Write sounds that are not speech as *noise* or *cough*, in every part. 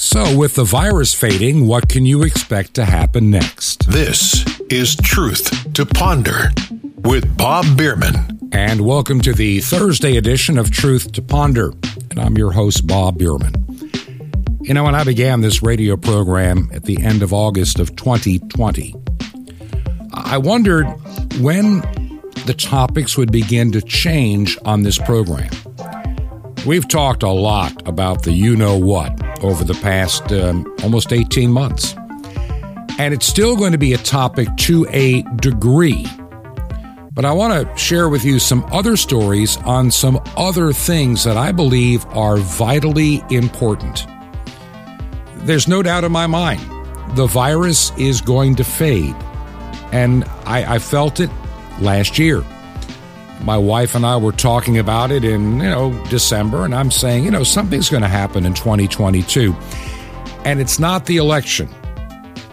So, with the virus fading, what can you expect to happen next? This is Truth to Ponder with Bob Bierman. And welcome to the Thursday edition of Truth to Ponder. And I'm your host, Bob Bierman. You know, when I began this radio program at the end of August of 2020, I wondered when the topics would begin to change on this program. We've talked a lot about the you know what over the past um, almost 18 months. And it's still going to be a topic to a degree. But I want to share with you some other stories on some other things that I believe are vitally important. There's no doubt in my mind the virus is going to fade. And I, I felt it last year. My wife and I were talking about it in, you know, December, and I'm saying, you know, something's going to happen in 2022. And it's not the election.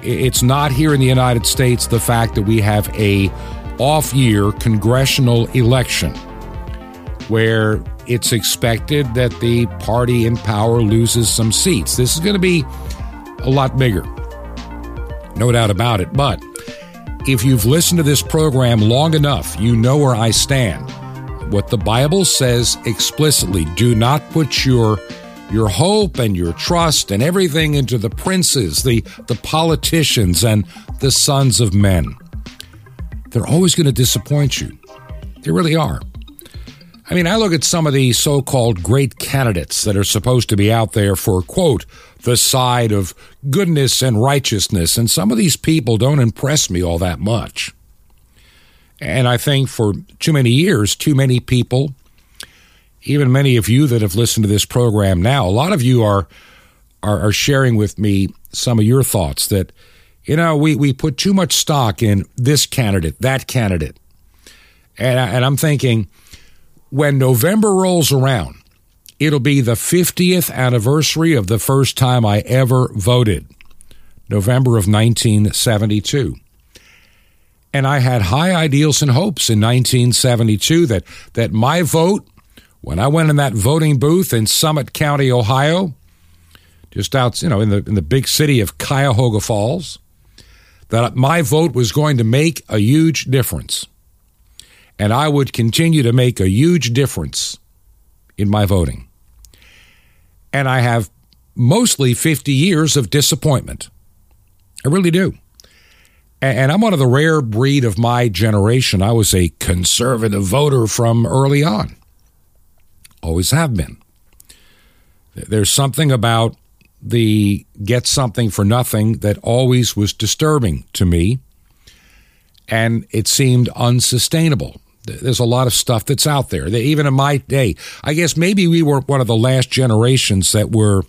It's not here in the United States the fact that we have a off year congressional election where it's expected that the party in power loses some seats. This is going to be a lot bigger. No doubt about it. But if you've listened to this program long enough, you know where I stand. What the Bible says explicitly do not put your your hope and your trust and everything into the princes, the, the politicians, and the sons of men. They're always going to disappoint you. They really are. I mean, I look at some of the so called great candidates that are supposed to be out there for, quote, the side of goodness and righteousness, and some of these people don't impress me all that much. And I think for too many years, too many people, even many of you that have listened to this program now, a lot of you are, are, are sharing with me some of your thoughts that, you know, we, we put too much stock in this candidate, that candidate. And, I, and I'm thinking, when November rolls around, it'll be the 50th anniversary of the first time I ever voted, November of 1972. And I had high ideals and hopes in 1972 that, that my vote, when I went in that voting booth in Summit County, Ohio, just out, you know, in the, in the big city of Cuyahoga Falls, that my vote was going to make a huge difference and I would continue to make a huge difference in my voting. And I have mostly 50 years of disappointment. I really do. And I'm one of the rare breed of my generation. I was a conservative voter from early on. Always have been. There's something about the get something for nothing that always was disturbing to me, and it seemed unsustainable there's a lot of stuff that's out there. Even in my day, I guess maybe we were one of the last generations that were,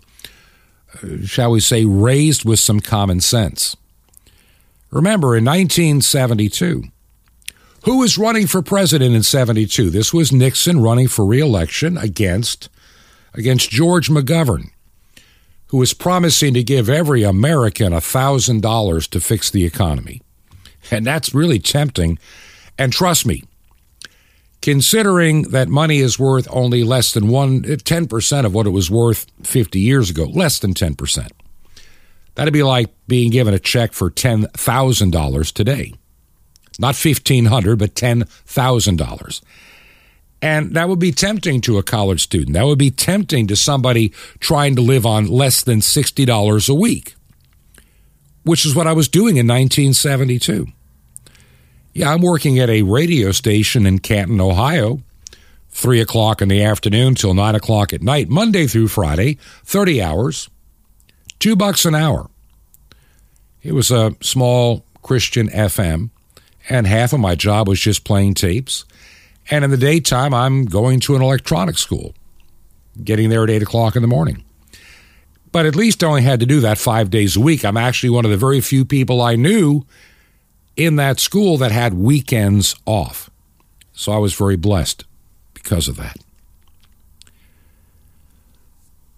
uh, shall we say, raised with some common sense. Remember, in 1972, who was running for president in 72? This was Nixon running for reelection against, against George McGovern, who was promising to give every American $1,000 to fix the economy. And that's really tempting. And trust me, considering that money is worth only less than one, uh, 10% of what it was worth 50 years ago, less than 10%. That'd be like being given a check for $10,000 today. Not 1500 but $10,000. And that would be tempting to a college student. That would be tempting to somebody trying to live on less than $60 a week, which is what I was doing in 1972. Yeah, I'm working at a radio station in Canton, Ohio, 3 o'clock in the afternoon till 9 o'clock at night, Monday through Friday, 30 hours, two bucks an hour. It was a small Christian FM, and half of my job was just playing tapes. And in the daytime, I'm going to an electronics school, getting there at 8 o'clock in the morning. But at least I only had to do that five days a week. I'm actually one of the very few people I knew in that school that had weekends off. So I was very blessed because of that.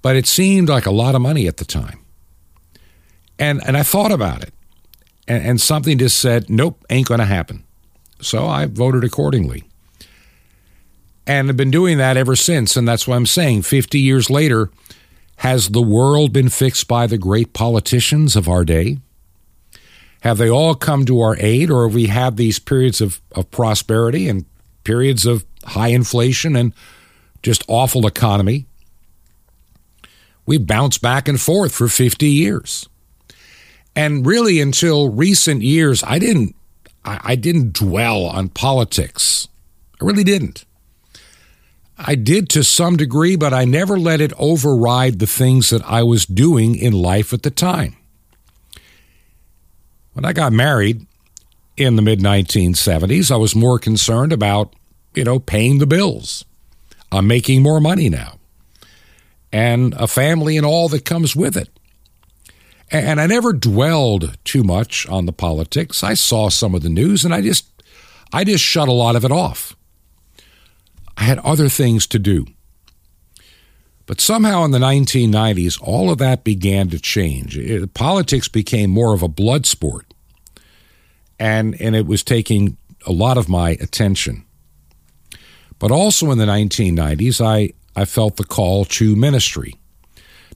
But it seemed like a lot of money at the time. And, and I thought about it. And, and something just said, nope, ain't going to happen. So I voted accordingly. And I've been doing that ever since. And that's what I'm saying. 50 years later, Has the world been fixed by the great politicians of our day? Have they all come to our aid, or have we had these periods of, of prosperity and periods of high inflation and just awful economy? We bounced back and forth for 50 years. And really, until recent years, I didn't, I, I didn't dwell on politics. I really didn't. I did to some degree, but I never let it override the things that I was doing in life at the time. When I got married in the mid 1970s, I was more concerned about, you know, paying the bills. I'm making more money now, and a family and all that comes with it. And I never dwelled too much on the politics. I saw some of the news and I just I just shut a lot of it off. I had other things to do. But somehow in the 1990s, all of that began to change. It, politics became more of a blood sport, and, and it was taking a lot of my attention. But also in the 1990s, I, I felt the call to ministry.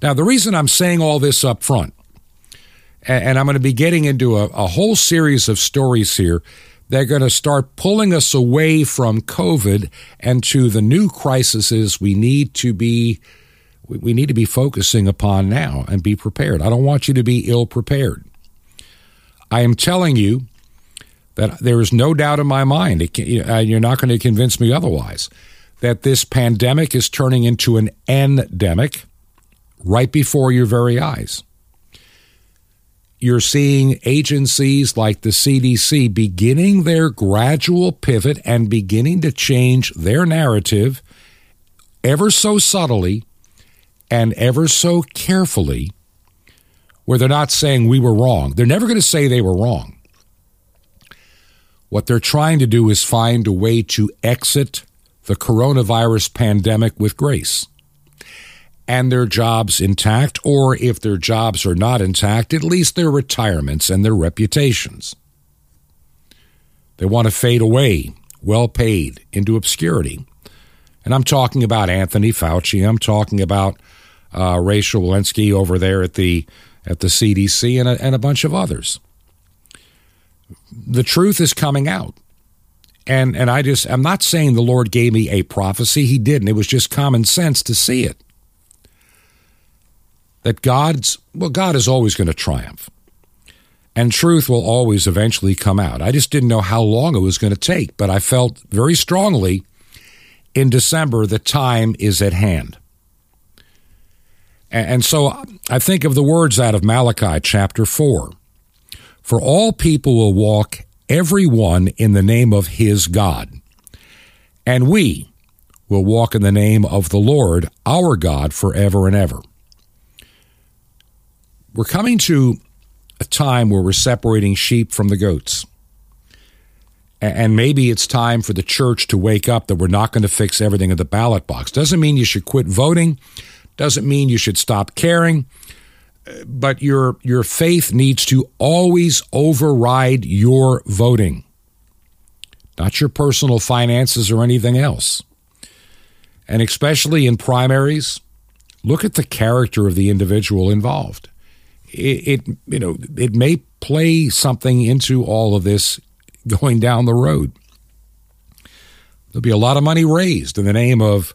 Now, the reason I'm saying all this up front, and, and I'm going to be getting into a, a whole series of stories here they're going to start pulling us away from COVID and to the new crises we need to be we need to be focusing upon now and be prepared. I don't want you to be ill prepared. I am telling you that there is no doubt in my mind, can, uh, you're not going to convince me otherwise, that this pandemic is turning into an endemic right before your very eyes you're seeing agencies like the CDC beginning their gradual pivot and beginning to change their narrative ever so subtly and ever so carefully, where they're not saying we were wrong. They're never going to say they were wrong. What they're trying to do is find a way to exit the coronavirus pandemic with grace and their jobs intact, or if their jobs are not intact, at least their retirements and their reputations. They want to fade away, well paid, into obscurity. And I'm talking about Anthony Fauci. I'm talking about uh, Rachel Walensky over there at the at the CDC and a, and a bunch of others. The truth is coming out. And and I just I'm not saying the Lord gave me a prophecy. He didn't. It was just common sense to see it that God's, well, God is always going to triumph. And truth will always eventually come out. I just didn't know how long it was going to take, but I felt very strongly in December the time is at hand. And so I think of the words out of Malachi chapter 4 For all people will walk, every one in the name of his God. And we will walk in the name of the Lord, our God, forever and ever we're coming to a time where we're separating sheep from the goats. And maybe it's time for the church to wake up that we're not going to fix everything in the ballot box. Doesn't mean you should quit voting, doesn't mean you should stop caring, but your your faith needs to always override your voting. Not your personal finances or anything else. And especially in primaries, look at the character of the individual involved it, it you know it may play something into all of this going down the road. There'll be a lot of money raised in the name of,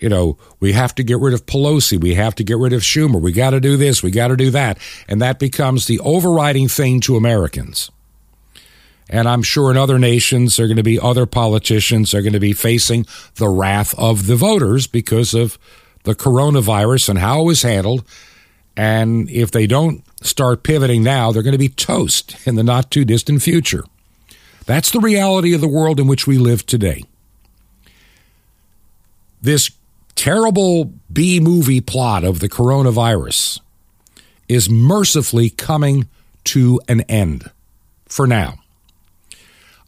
you know, we have to get rid of Pelosi, we have to get rid of Schumer, we got to do this, we got to do that, and that becomes the overriding thing to Americans. And I'm sure in other nations, there are going to be other politicians are going to be facing the wrath of the voters because of the coronavirus and how it was handled and if they don't start pivoting now, they're going to be toast in the not too distant future. That's the reality of the world in which we live today. This terrible B movie plot of the coronavirus is mercifully coming to an end for now.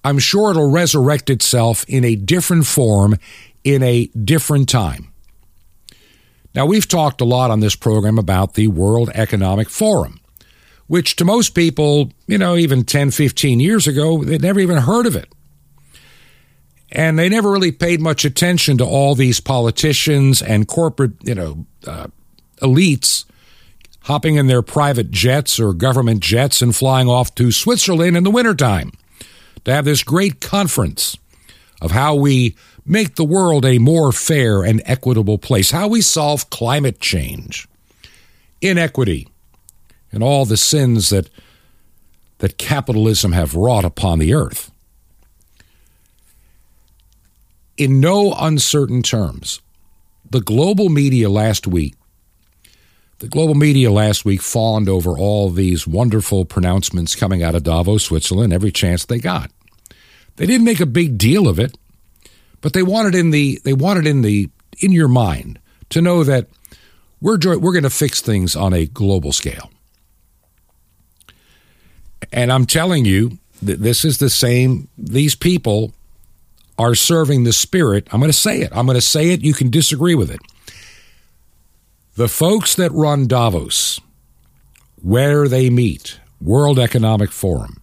I'm sure it'll resurrect itself in a different form in a different time. Now, we've talked a lot on this program about the World Economic Forum, which to most people, you know, even 10, 15 years ago, they'd never even heard of it. And they never really paid much attention to all these politicians and corporate, you know, uh, elites hopping in their private jets or government jets and flying off to Switzerland in the wintertime to have this great conference of how we make the world a more fair and equitable place, how we solve climate change, inequity, and all the sins that, that capitalism have wrought upon the earth. In no uncertain terms, the global media last week the global media last week fawned over all these wonderful pronouncements coming out of Davos, Switzerland, every chance they got. They didn't make a big deal of it, but they wanted in the they wanted in the in your mind to know that we're we're going to fix things on a global scale. And I'm telling you this is the same these people are serving the spirit. I'm going to say it. I'm going to say it. You can disagree with it. The folks that run Davos, where they meet, World Economic Forum,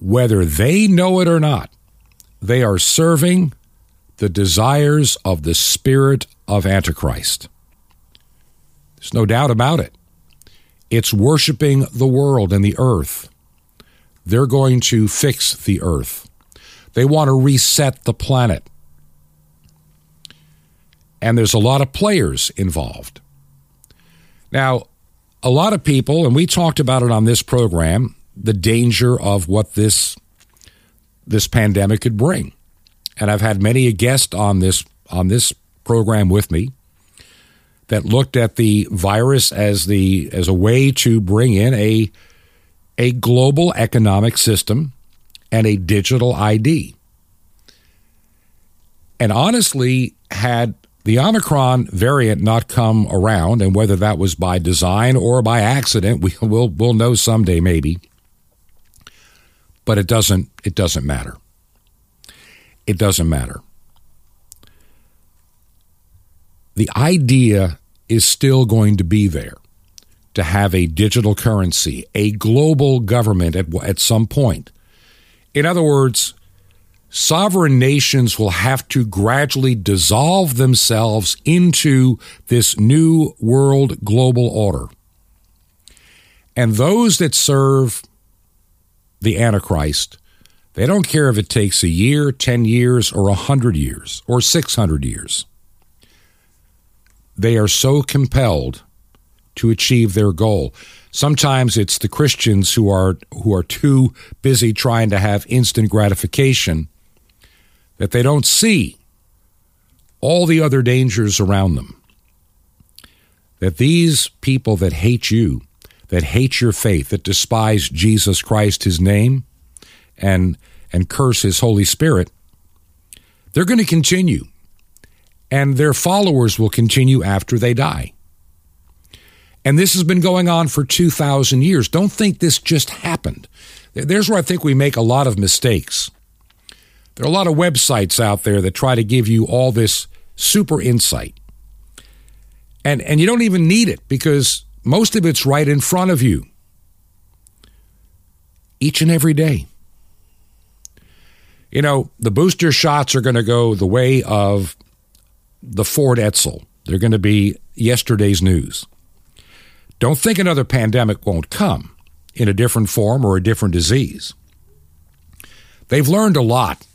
whether they know it or not, they are serving the desires of the spirit of Antichrist. There's no doubt about it. It's worshiping the world and the earth. They're going to fix the earth. They want to reset the planet. And there's a lot of players involved. Now, a lot of people, and we talked about it on this program, the danger of what this this pandemic could bring. And I've had many a guest on this on this program with me that looked at the virus as the as a way to bring in a a global economic system and a digital ID. And honestly, had the Omicron variant not come around, and whether that was by design or by accident, *laughs* we will we'll know someday maybe. But it doesn't it doesn't matter. It doesn't matter. The idea is still going to be there to have a digital currency, a global government at, at some point. In other words, sovereign nations will have to gradually dissolve themselves into this new world global order. And those that serve the Antichrist, they don't care if it takes a year, 10 years, or 100 years, or 600 years. They are so compelled to achieve their goal. Sometimes it's the Christians who are who are too busy trying to have instant gratification that they don't see all the other dangers around them. That these people that hate you, that hate your faith, that despise Jesus Christ, his name, and, and curse his Holy Spirit, they're going to continue. And their followers will continue after they die. And this has been going on for 2,000 years. Don't think this just happened. There's where I think we make a lot of mistakes. There are a lot of websites out there that try to give you all this super insight. And, and you don't even need it because most of it's right in front of you each and every day. You know, the booster shots are going to go the way of the Ford Edsel. They're going to be yesterday's news. Don't think another pandemic won't come in a different form or a different disease. They've learned a lot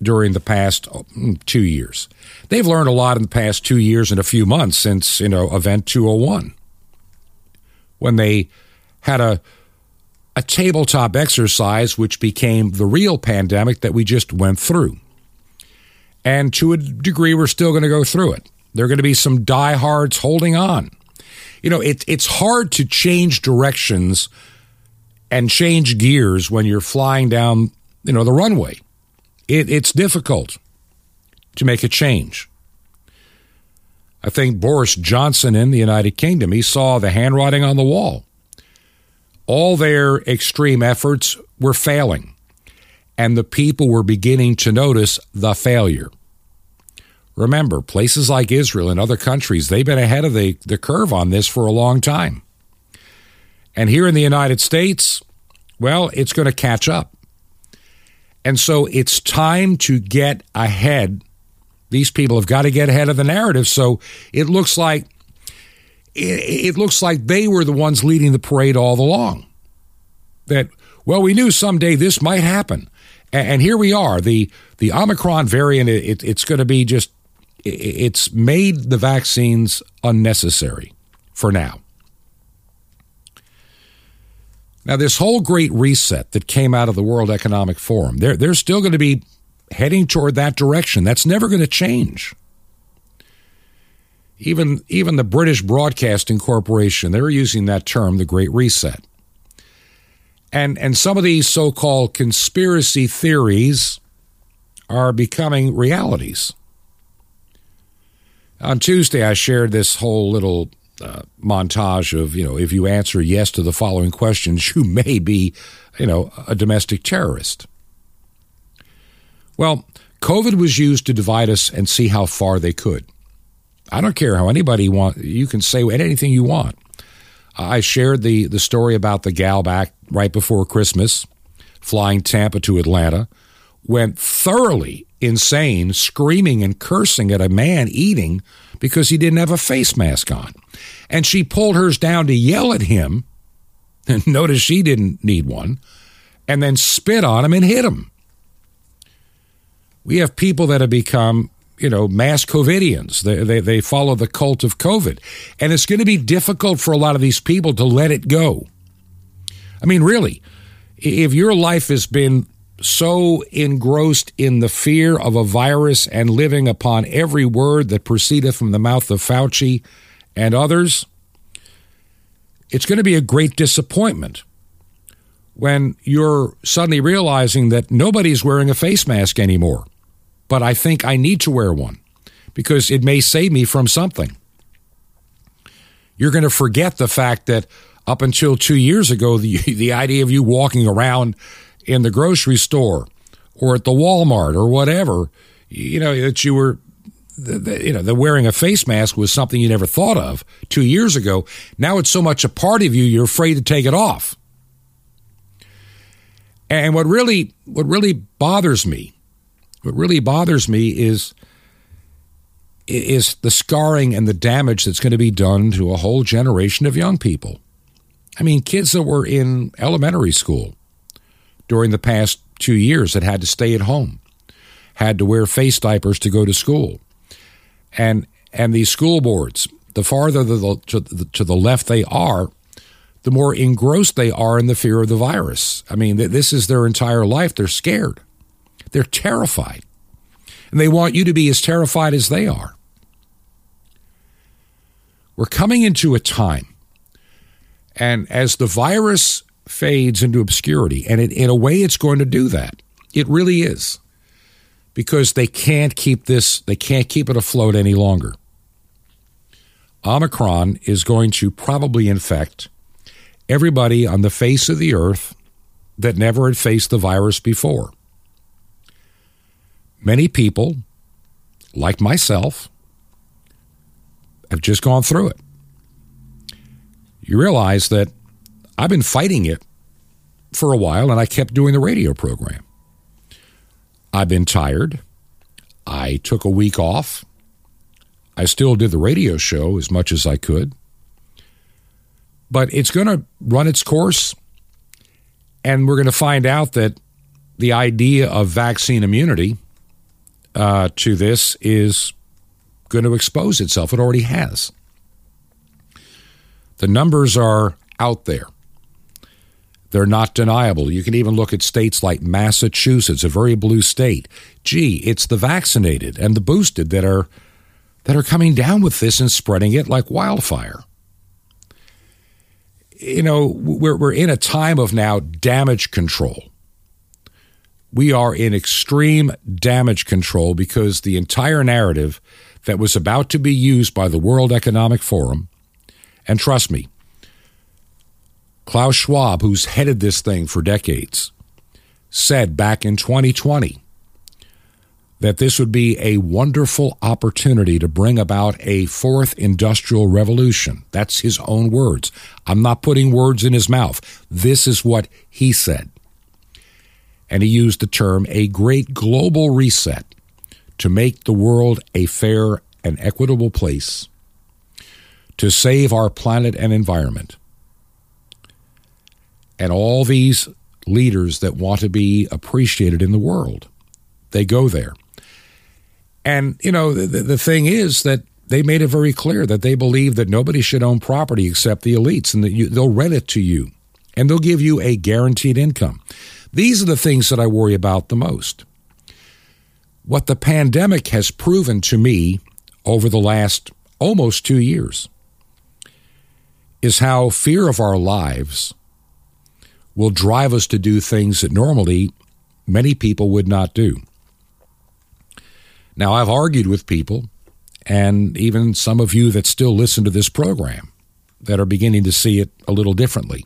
during the past mm, two years. They've learned a lot in the past two years and a few months since, you know, Event 201, when they had a, a tabletop exercise which became the real pandemic that we just went through. And to a degree, we're still going to go through it. There are going to be some diehards holding on. You know, it, it's hard to change directions and change gears when you're flying down, you know, the runway it, it's difficult to make a change. I think Boris Johnson in the United Kingdom, he saw the handwriting on the wall. All their extreme efforts were failing, and the people were beginning to notice the failure. Remember, places like Israel and other countries, they've been ahead of the, the curve on this for a long time. And here in the United States, well, it's going to catch up. And so it's time to get ahead. These people have got to get ahead of the narrative. So it looks like it, looks like they were the ones leading the parade all along. That, well, we knew someday this might happen. And, and here we are. The, the Omicron variant, it, it's going to be just, it's made the vaccines unnecessary for now. Now, this whole great reset that came out of the World Economic Forum, they're, they're still going to be heading toward that direction. That's never going to change. Even, even the British Broadcasting Corporation, they're using that term, the Great Reset. And, and some of these so called conspiracy theories are becoming realities. On Tuesday, I shared this whole little uh, montage of, you know, if you answer yes to the following questions, you *laughs* may be, you know, a domestic terrorist. Well, COVID was used to divide us and see how far they could. I don't care how anybody want. You can say anything you want. I shared the the story about the gal back right before Christmas, flying Tampa to Atlanta, went thoroughly insane, screaming and cursing at a man eating because he didn't have a face mask on, and she pulled hers down to yell at him. And *laughs* notice she didn't need one, and then spit on him and hit him. We have people that have become you know, mass COVIDians. They, they, they follow the cult of COVID. And it's going to be difficult for a lot of these people to let it go. I mean, really, if your life has been so engrossed in the fear of a virus and living upon every word that proceedeth from the mouth of Fauci and others, it's going to be a great disappointment when you're suddenly realizing that nobody's wearing a face mask anymore but I think I need to wear one because it may save me from something. You're going to forget the fact that up until two years ago, the, *laughs* the idea of you walking around in the grocery store or at the Walmart or whatever, you know, that you were, the, the, you know, the wearing a face mask was something you never thought of two years ago. Now it's so much a part of you, you're afraid to take it off. And what really, what really bothers me what really bothers me is is the scarring and the damage that's going to be done to a whole generation of young people. I mean, kids that were in elementary school during the past two years that had to stay at home, had to wear face diapers to go to school, and and these school boards, the farther the, to, the, to the left they are, the more engrossed they are in the fear of the virus. I mean, this is their entire life. They're scared. They're terrified. And they want you to be as terrified as they are. We're coming into a time, and as the virus fades into obscurity, and it, in a way it's going to do that, it really is, because they can't keep this, they can't keep it afloat any longer. Omicron is going to probably infect everybody on the face of the earth that never had faced the virus before many people, like myself, have just gone through it. You realize that I've been fighting it for a while and I kept doing the radio program. I've been tired. I took a week off. I still did the radio show as much as I could. But it's going to run its course, and we're going to find out that the idea of vaccine immunity uh, to this is going to expose itself. It already has. The numbers are out there. They're not deniable. You can even look at states like Massachusetts, a very blue state. Gee, it's the vaccinated and the boosted that are that are coming down with this and spreading it like wildfire. You know, we're we're in a time of now damage control we are in extreme damage control because the entire narrative that was about to be used by the World Economic Forum, and trust me, Klaus Schwab, who's headed this thing for decades, said back in 2020 that this would be a wonderful opportunity to bring about a fourth industrial revolution. That's his own words. I'm not putting words in his mouth. This is what he said and he used the term a great global reset to make the world a fair and equitable place, to save our planet and environment. And all these leaders that want to be appreciated in the world, they go there. And, you know, the, the thing is that they made it very clear that they believe that nobody should own property except the elites and that you, they'll rent it to you and they'll give you a guaranteed income. These are the things that I worry about the most. What the pandemic has proven to me over the last almost two years is how fear of our lives will drive us to do things that normally many people would not do. Now, I've argued with people, and even some of you that still listen to this program, that are beginning to see it a little differently.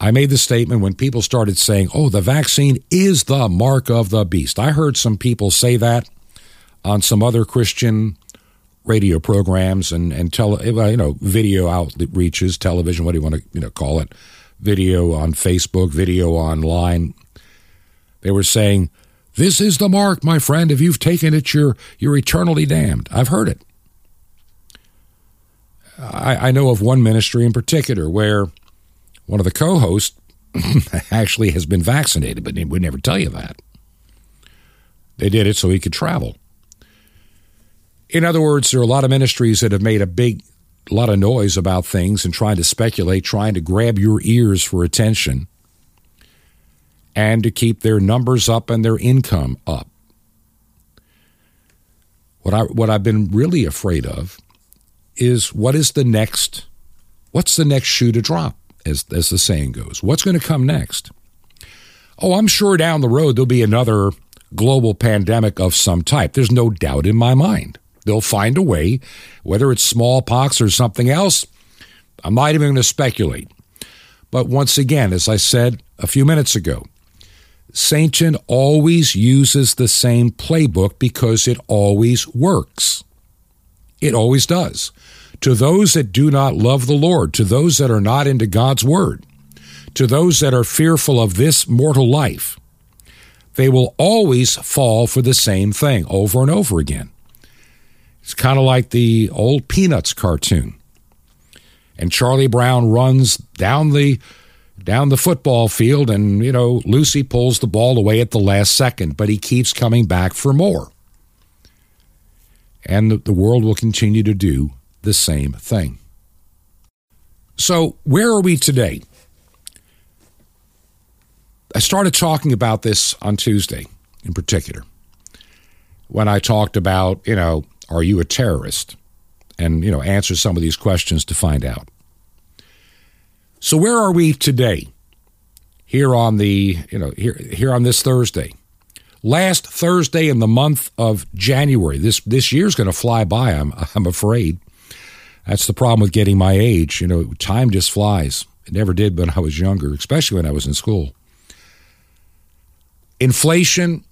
I made the statement when people started saying, oh, the vaccine is the mark of the beast. I heard some people say that on some other Christian radio programs and, and tele, you know, video outreaches, television, what do you want to you know, call it? Video on Facebook, video online. They were saying, this is the mark, my friend. If you've taken it, you're, you're eternally damned. I've heard it. I, I know of one ministry in particular where one of the co hosts *laughs* actually has been vaccinated, but would never tell you that. They did it so he could travel. In other words, there are a lot of ministries that have made a big a lot of noise about things and trying to speculate, trying to grab your ears for attention and to keep their numbers up and their income up. What I what I've been really afraid of is what is the next what's the next shoe to drop, as as the saying goes. What's going to come next? Oh, I'm sure down the road there'll be another global pandemic of some type. There's no doubt in my mind. They'll find a way, whether it's smallpox or something else. I'm not even going to speculate. But once again, as I said a few minutes ago, Satan always uses the same playbook because it always works. It always does. To those that do not love the Lord, to those that are not into God's word, to those that are fearful of this mortal life, they will always fall for the same thing over and over again. It's kind of like the old Peanuts cartoon. And Charlie Brown runs down the down the football field, and, you know, Lucy pulls the ball away at the last second, but he keeps coming back for more. And the, world will continue to do the same thing. So, where are we today? I started talking about this on Tuesday in particular when I talked about, you know, are you a terrorist? And, you know, answer some of these questions to find out. So where are we today? Here on the, you know, here here on this Thursday. Last Thursday in the month of January. This this year's going to fly by, I'm *laughs* I'm afraid. That's the problem with getting my age, you know, time just flies. It never did when I was younger, especially when I was in school. Inflation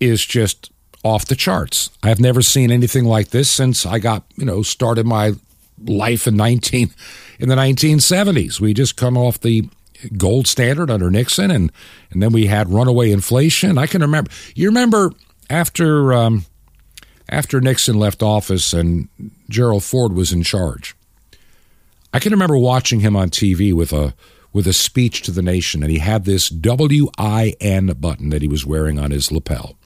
is just off the charts. I've never seen anything like this since I got, you know, started my life in 19 in the 1970s. We just come off the gold standard under Nixon, and and then we had runaway inflation. I can remember. You remember after um, after Nixon left office and Gerald Ford was in charge. I can remember watching him on TV with a with a speech to the nation, and he had this W I N button that he was wearing on his lapel.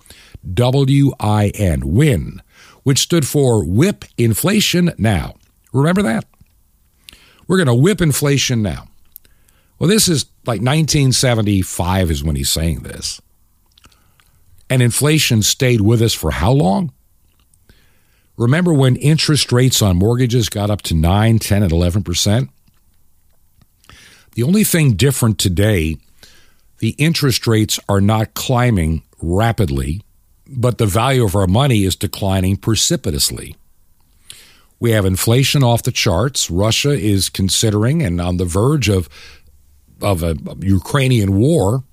W I N, win, which stood for whip inflation now. Remember that? We're going to whip inflation now. Well, this is like 1975 is when he's saying this. And inflation stayed with us for how long? Remember when interest rates on mortgages got up to 9, 10, and 11%? The only thing different today, the interest rates are not climbing rapidly, but the value of our money is declining precipitously. We have inflation off the charts. Russia is considering and on the verge of of a Ukrainian war.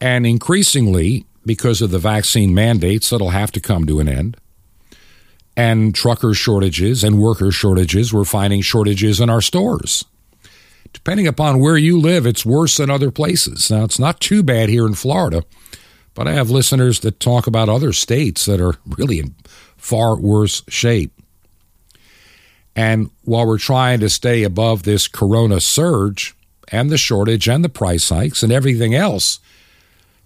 And increasingly, because of the vaccine mandates, that'll have to come to an end. And trucker shortages and worker shortages, we're finding shortages in our stores. Depending upon where you live, it's worse than other places. Now, it's not too bad here in Florida, but I have listeners that talk about other states that are really in far worse shape. And while we're trying to stay above this corona surge and the shortage and the price hikes and everything else,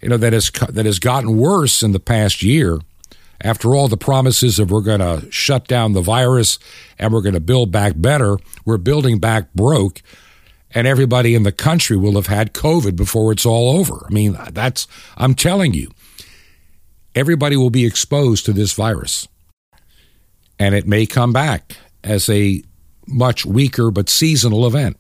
you know, that has, that has gotten worse in the past year, after all the promises of we're going to shut down the virus and we're going to build back better, we're building back broke, and everybody in the country will have had COVID before it's all over. I mean, that's, I'm telling you, everybody will be exposed to this virus. And it may come back as a much weaker but seasonal event.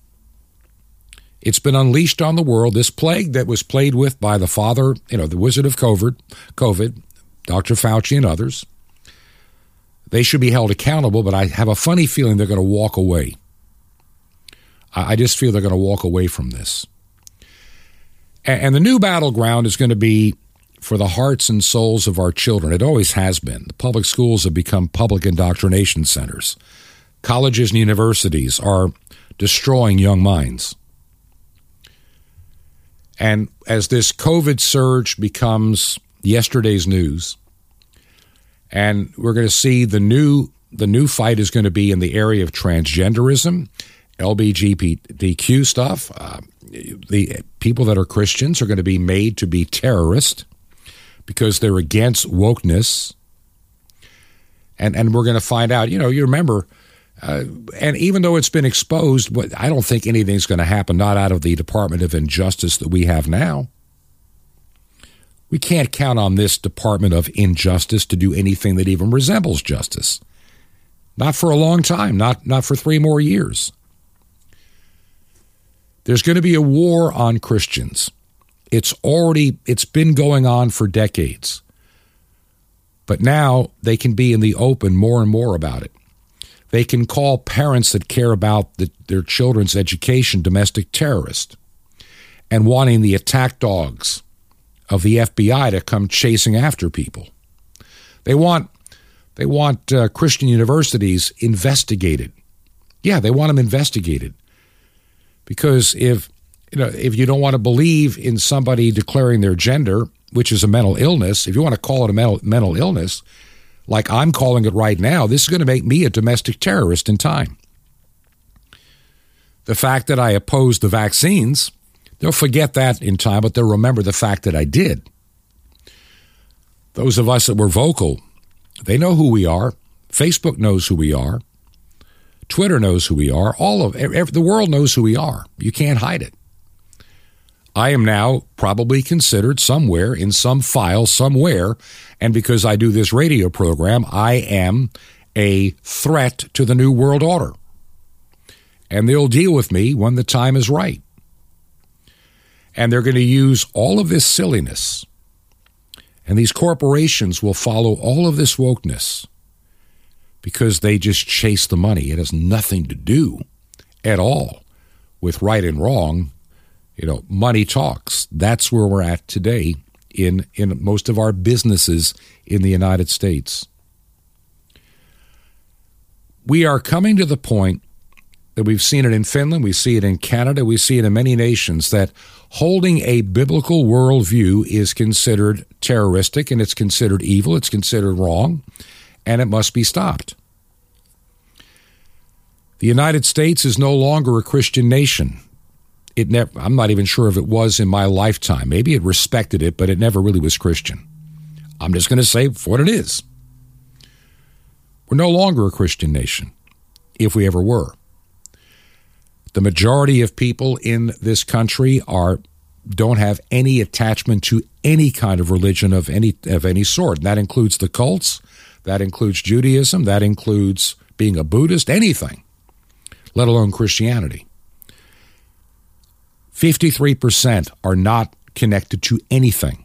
It's been unleashed on the world. This plague that was played with by the father, you know, the wizard of COVID, COVID, Dr. Fauci and others, they should be held accountable, but I have a funny feeling they're going to walk away. I just feel they're going to walk away from this. And the new battleground is going to be for the hearts and souls of our children. It always has been. The public schools have become public indoctrination centers. Colleges and universities are destroying young minds. And as this COVID surge becomes yesterday's news, and we're going to see the new the new fight is going to be in the area of transgenderism, LBGTQ stuff. Uh, the people that are Christians are going to be made to be terrorists because they're against wokeness. And and we're going to find out. You know, you remember. Uh, and even though it's been exposed, I don't think anything's going to happen, not out of the Department of Injustice that we have now. We can't count on this Department of Injustice to do anything that even resembles justice. Not for a long time, not, not for three more years. There's going to be a war on Christians. It's already it's been going on for decades. But now they can be in the open more and more about it. They can call parents that care about the, their children's education domestic terrorists and wanting the attack dogs of the FBI to come chasing after people. They want they want uh, Christian universities investigated. Yeah, they want them investigated. Because if you know, if you don't want to believe in somebody declaring their gender, which is a mental illness, if you want to call it a mental, mental illness, like I'm calling it right now, this is going to make me a domestic terrorist in time. The fact that I oppose the vaccines, they'll forget that in time, but they'll remember the fact that I did. Those of us that were vocal, they know who we are. Facebook knows who we are. Twitter knows who we are. All of the world knows who we are. You can't hide it. I am now probably considered somewhere in some file somewhere. And because I do this radio program, I am a threat to the New World Order. And they'll deal with me when the time is right. And they're going to use all of this silliness. And these corporations will follow all of this wokeness because they just chase the money. It has nothing to do at all with right and wrong you know, money talks. That's where we're at today in in most of our businesses in the United States. We are coming to the point that we've seen it in Finland, we see it in Canada, we see it in many nations that holding a biblical worldview is considered terroristic and it's considered evil, it's considered wrong, and it must be stopped. The United States is no longer a Christian nation it never I'm not even sure if it was in my lifetime. Maybe it respected it, but it never really was Christian. I'm just going to say what it is. We're no longer a Christian nation, if we ever were. The majority of people in this country are don't have any attachment to any kind of religion of any of any sort. And that includes the cults, that includes Judaism, that includes being a Buddhist, anything, let alone Christianity. 53% are not connected to anything.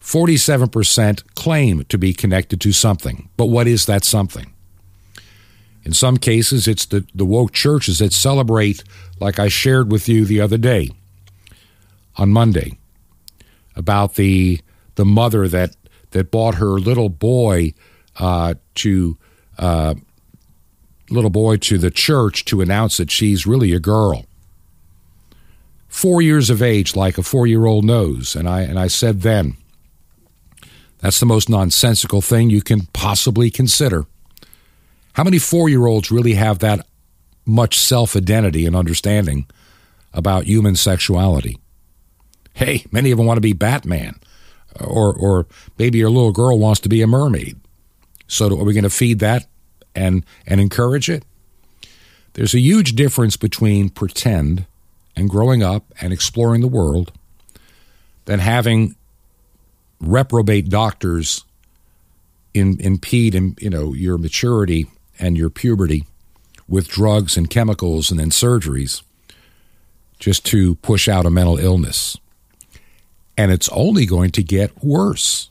47% claim to be connected to something. But what is that something? In some cases, it's the, the woke churches that celebrate, like I shared with you the other day on Monday, about the the mother that that bought her little boy uh, to uh, little boy to the church to announce that she's really a girl four years of age like a four year old knows. And I, and I said then, that's the most nonsensical thing you can possibly consider. How many four year olds really have that much self identity and understanding about human sexuality? Hey, many of them want to be Batman, or, or maybe your little girl wants to be a mermaid. So, are we going to feed that and, and encourage it? There's a huge difference between pretend and growing up and exploring the world than having reprobate doctors in, impede in, you know your maturity and your puberty with drugs and chemicals and then surgeries just to push out a mental illness. And it's only going to get worse.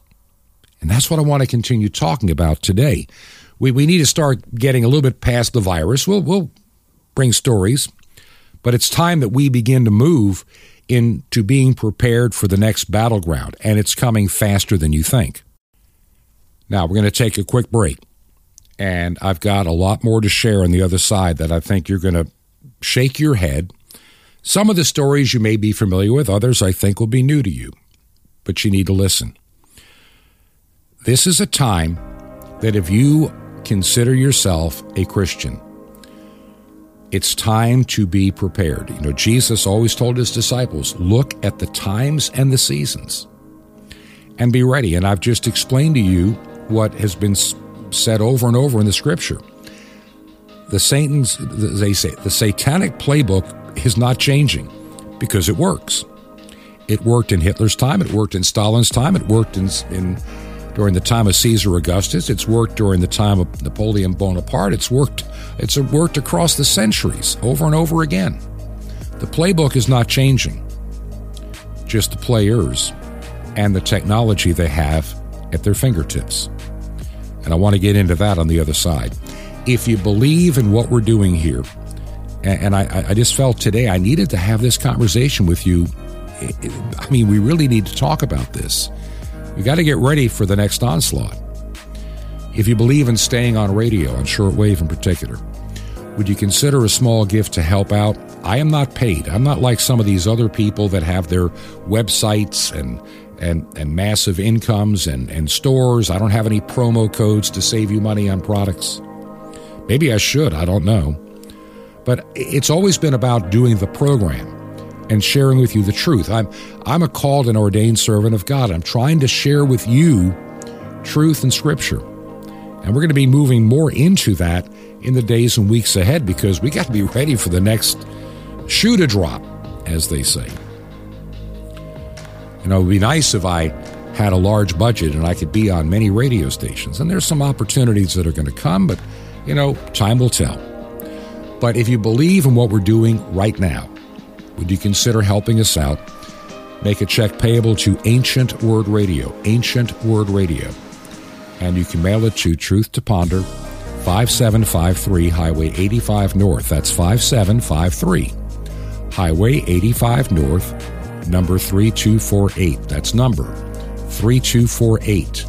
And that's what I want to continue talking about today. We, we need to start getting a little bit past the virus. We'll, we'll bring stories, but it's time that we begin to move into being prepared for the next battleground, and it's coming faster than you think. Now, we're going to take a quick break, and I've got a lot more to share on the other side that I think you're going to shake your head. Some of the stories you may be familiar with, others I think will be new to you, but you need to listen. This is a time that if you consider yourself a Christian, it's time to be prepared. You know, Jesus always told his disciples, look at the times and the seasons and be ready. And I've just explained to you what has been said over and over in the scripture. The Satan's, they say, the satanic playbook is not changing because it works. It worked in Hitler's time. It worked in Stalin's time. It worked in, in during the time of Caesar Augustus. It's worked during the time of Napoleon Bonaparte. It's worked it's worked across the centuries over and over again. The playbook is not changing. Just the players and the technology they have at their fingertips. And I want to get into that on the other side. If you believe in what we're doing here, and I, I just felt today I needed to have this conversation with you. I mean, we really need to talk about this we got to get ready for the next onslaught. If you believe in staying on radio, on shortwave in particular, would you consider a small gift to help out? I am not paid. I'm not like some of these other people that have their websites and and, and massive incomes and, and stores. I don't have any promo codes to save you money on products. Maybe I should, I don't know. But it's always been about doing the program and sharing with you the truth. I'm, I'm a called and ordained servant of God. I'm trying to share with you truth and scripture. And we're going to be moving more into that in the days and weeks ahead because we got to be ready for the next shoe to drop, as they say. You know, it would be nice if I had a large budget and I could be on many radio stations. And there's some opportunities that are going to come, but, you know, time will tell. But if you believe in what we're doing right now, would you consider helping us out? Make a check payable to Ancient Word Radio, Ancient Word Radio. And you can mail it to Truth to Ponder, 5753 Highway 85 North. That's 5753 Highway 85 North, number 3248. That's number 3248.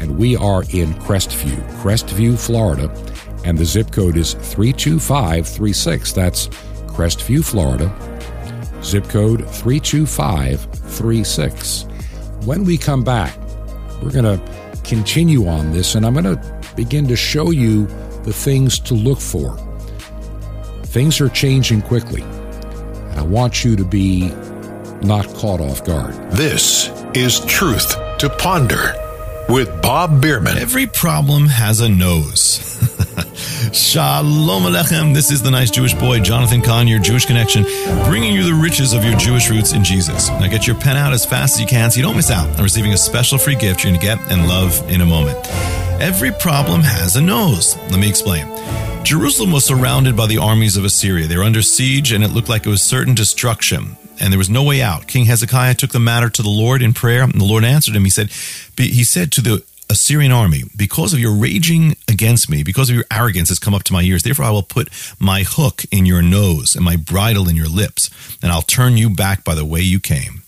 And we are in Crestview, Crestview, Florida. And the zip code is 32536. That's Crestview, Florida zip code 32536. When we come back, we're going to continue on this, and I'm going to begin to show you the things to look for. Things are changing quickly, and I want you to be not caught off guard. This is Truth to Ponder with Bob Bierman. Every problem has a nose. *laughs* Shalom Aleichem. This is the nice Jewish boy, Jonathan Cahn, your Jewish connection, bringing you the riches of your Jewish roots in Jesus. Now get your pen out as fast as you can so you don't miss out on receiving a special free gift you're going to get and love in a moment. Every problem has a nose. Let me explain. Jerusalem was surrounded by the armies of Assyria. They were under siege and it looked like it was certain destruction and there was no way out. King Hezekiah took the matter to the Lord in prayer, and the Lord answered him. He said, he said to the Assyrian army, because of your raging against me, because of your arrogance has come up to my ears, therefore I will put my hook in your nose and my bridle in your lips, and I'll turn you back by the way you came.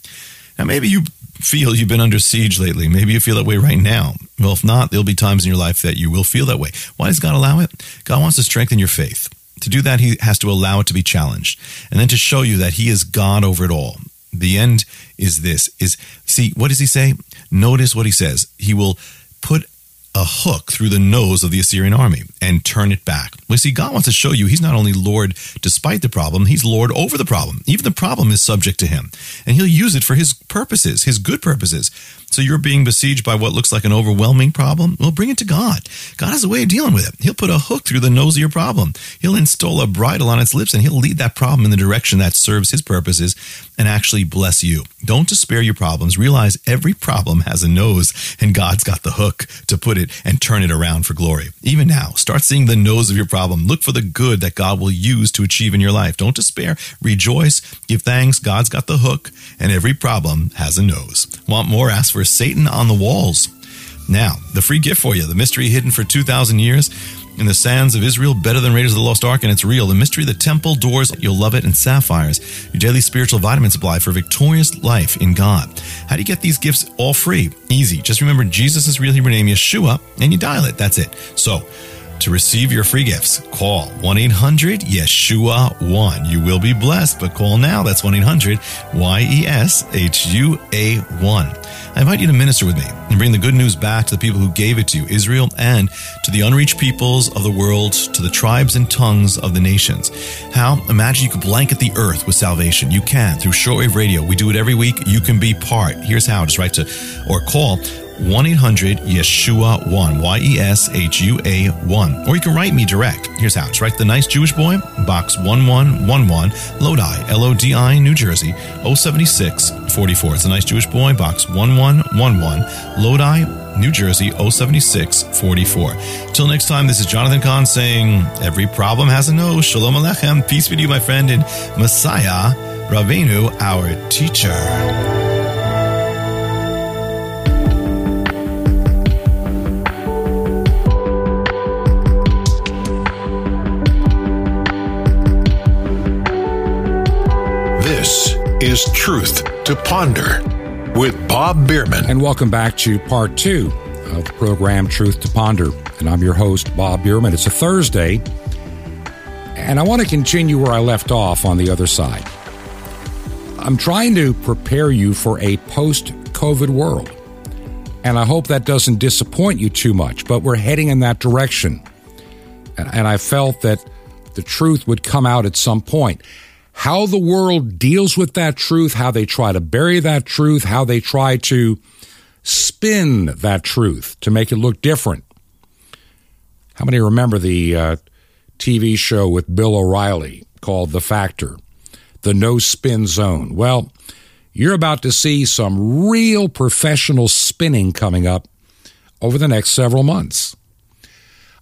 Now, maybe you feel you've been under siege lately. Maybe you feel that way right now. Well, if not, there'll be times in your life that you will feel that way. Why does God allow it? God wants to strengthen your faith. To do that, He has to allow it to be challenged, and then to show you that He is God over it all. The end is this: is see what does He say? Notice what He says. He will put a hook through the nose of the Assyrian army and turn it back. We see, God wants to show you He's not only Lord despite the problem, He's Lord over the problem. Even the problem is subject to Him, and He'll use it for His purposes, His good purposes. So you're being besieged by what looks like an overwhelming problem? Well, bring it to God. God has a way of dealing with it. He'll put a hook through the nose of your problem. He'll install a bridle on its lips and he'll lead that problem in the direction that serves his purposes and actually bless you. Don't despair your problems. Realize every problem has a nose and God's got the hook to put it and turn it around for glory. Even now, start seeing the nose of your problem. Look for the good that God will use to achieve in your life. Don't despair. Rejoice. Give thanks. God's got the hook and every problem has a nose. Want more? Ask for Satan on the walls. Now, the free gift for you, the mystery hidden for 2,000 years in the sands of Israel, better than Raiders of the Lost Ark, and it's real. The mystery the temple doors, you'll love it, and sapphires, your daily spiritual vitamin supply for victorious life in God. How do you get these gifts all free? Easy. Just remember Jesus' real Hebrew name, Yeshua, and you dial it. That's it. So, to receive your free gifts, call 1 800 Yeshua 1. You will be blessed, but call now. That's 1 800 Y E S H U A 1. I invite you to minister with me and bring the good news back to the people who gave it to you, Israel, and to the unreached peoples of the world, to the tribes and tongues of the nations. How? Imagine you could blanket the earth with salvation. You can through shortwave radio. We do it every week. You can be part. Here's how. Just write to or call 1 800 Yeshua 1, Y E S H U A 1. Or you can write me direct. Here's how. Just write the nice Jewish boy, box 1111, Lodi, L O D I, New Jersey, 07644. It's a nice Jewish boy, box 1111, Lodi, New Jersey, 07644. Till next time, this is Jonathan Cahn saying, Every problem has a no. Shalom Alechem. Peace to you, my friend, and Messiah, Ravenu, our teacher. Is Truth to Ponder with Bob Bierman. And welcome back to part two of the program Truth to Ponder. And I'm your host, Bob Bierman. It's a Thursday, and I want to continue where I left off on the other side. I'm trying to prepare you for a post COVID world. And I hope that doesn't disappoint you too much, but we're heading in that direction. And, and I felt that the truth would come out at some point. How the world deals with that truth, how they try to bury that truth, how they try to spin that truth to make it look different. How many remember the uh, TV show with Bill O'Reilly called The Factor, the no spin zone? Well, you're about to see some real professional spinning coming up over the next several months.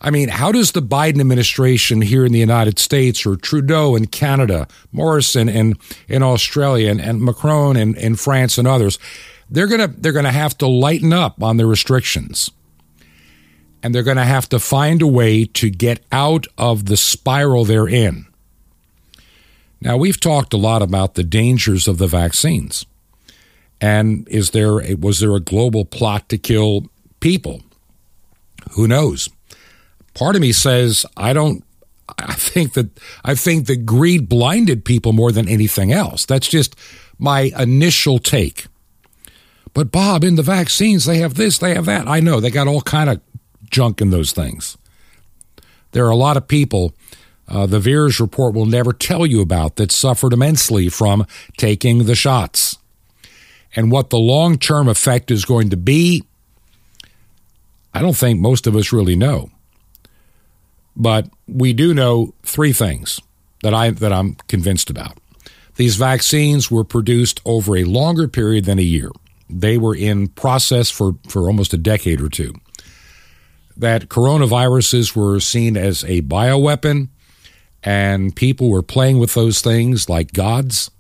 I mean, how does the Biden administration here in the United States, or Trudeau in Canada, Morrison in, in Australia, and, and Macron in, in France and others, they're gonna they're gonna have to lighten up on the restrictions. And they're gonna have to find a way to get out of the spiral they're in. Now we've talked a lot about the dangers of the vaccines. And is there a, was there a global plot to kill people? Who knows? Part of me says I don't I think that I think that greed blinded people more than anything else. That's just my initial take. But Bob, in the vaccines, they have this, they have that. I know they got all kind of junk in those things. There are a lot of people. Uh, the VAERS report will never tell you about that suffered immensely from taking the shots. And what the long term effect is going to be, I don't think most of us really know. But we do know three things that I that I'm convinced about. These vaccines were produced over a longer period than a year. They were in process for, for almost a decade or two. That coronaviruses were seen as a bioweapon, and people were playing with those things like gods,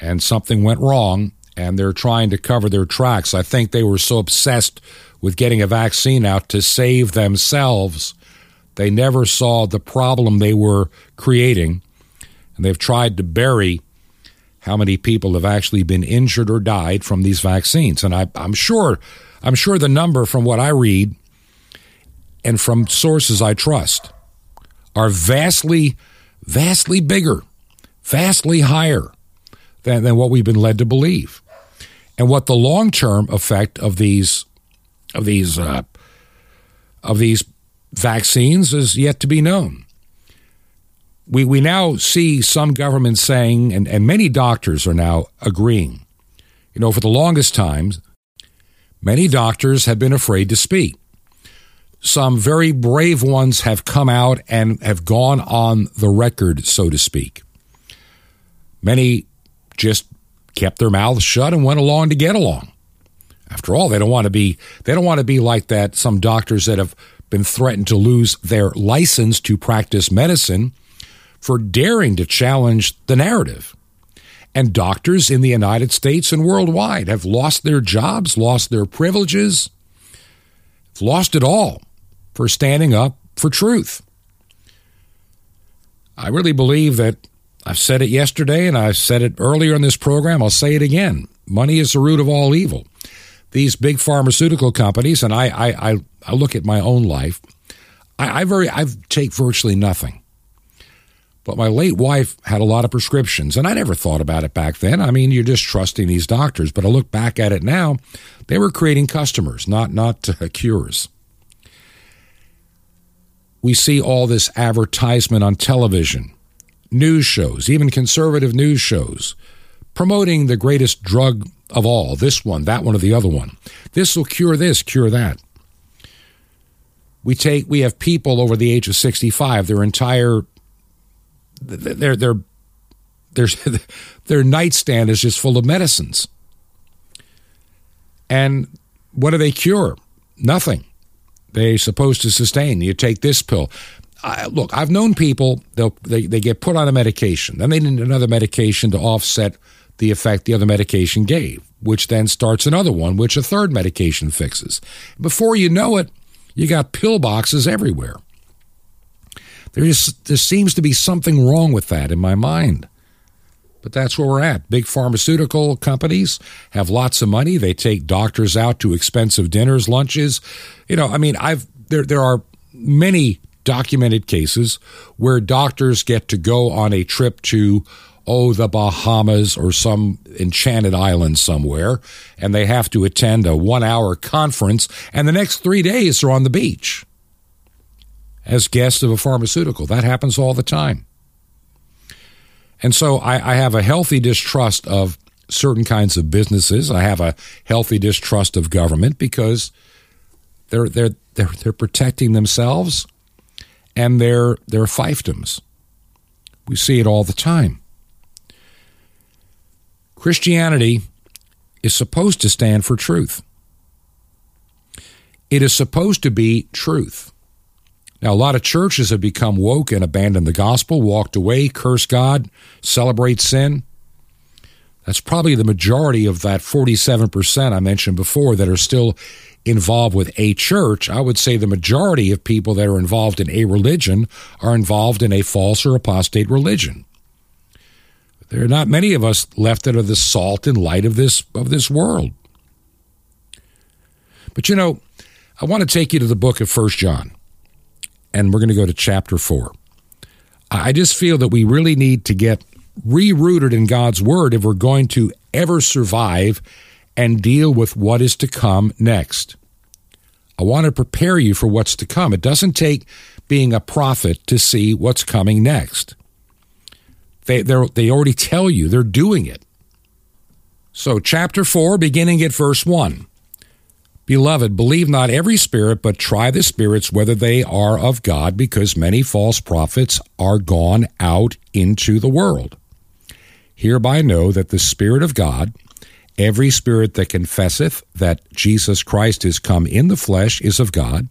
and something went wrong, and they're trying to cover their tracks. I think they were so obsessed with getting a vaccine out to save themselves they never saw the problem they were creating, and they've tried to bury how many people have actually been injured or died from these vaccines. And I, am sure, I'm sure the number from what I read and from sources I trust are vastly, vastly bigger, vastly higher than, than what we've been led to believe. And what the long term effect of these of these uh, of these vaccines is yet to be known. We, we now see some governments saying, and, and many doctors are now agreeing. You know, for the longest time, many doctors have been afraid to speak. Some very brave ones have come out and have gone on the record, so to speak. Many just kept their mouths shut and went along to get along. After all, they don't want to be they don't want to be like that some doctors that have been threatened to lose their license to practice medicine for daring to challenge the narrative. And doctors in the United States and worldwide have lost their jobs, lost their privileges, lost it all for standing up for truth. I really believe that I've said it yesterday and I've said it earlier in this program. I'll say it again. Money is the root of all evil these big pharmaceutical companies, and I, I, I, I look at my own life, I, I very I take virtually nothing. But my late wife had a lot of prescriptions, and I never thought about it back then. I mean, you're just trusting these doctors. But I look back at it now; they were creating customers, not not uh, *laughs* cures. We see all this advertisement on television, news shows, even conservative news shows, promoting the greatest drug of all this one, that one, or the other one. This will cure this, cure that. We take we have people over the age of 65, their entire their their their *laughs* their nightstand is just full of medicines. And what do they cure? Nothing. They're supposed to sustain. You take this pill. I, look, I've known people they they get put on a medication, then they need another medication to offset the effect the other medication gave, which then starts another one, which a third medication fixes. Before you know it, you got pill boxes everywhere. There, is, there seems to be something wrong with that in my mind. But that's where we're at. Big pharmaceutical companies have lots of money. They take doctors out to expensive dinners, lunches. You know, I mean, I've there there are many documented cases where doctors get to go on a trip to oh, the Bahamas or some enchanted island somewhere, and they have to attend a one hour conference, and the next three days are on the beach as guests of a pharmaceutical. That happens all the time. And so I, I have a healthy distrust of certain kinds of businesses. I have a healthy distrust of government because they're they're they're they're protecting themselves and their their fiefdoms. We see it all the time. Christianity is supposed to stand for truth. It is supposed to be truth. Now, a lot of churches have become woke and abandoned the gospel, walked away, cursed God, celebrate sin. That's probably the majority of that 47% I mentioned before that are still involved with a church. I would say the majority of people that are involved in a religion are involved in a false or apostate religion. There are not many of us left that are the salt and light of this of this world. But you know, I want to take you to the book of First John, and we're going to go to chapter four. I just feel that we really need to get rerooted in God's word if we're going to ever survive and deal with what is to come next. I want to prepare you for what's to come. It doesn't take being a prophet to see what's coming next. They they already tell you they're doing it. So chapter 4 beginning at verse 1. Beloved, believe not every spirit, but try the spirits whether they are of God, because many false prophets are gone out into the world. Hereby know that the Spirit of God, every spirit that confesseth that Jesus Christ is come in the flesh, is of God,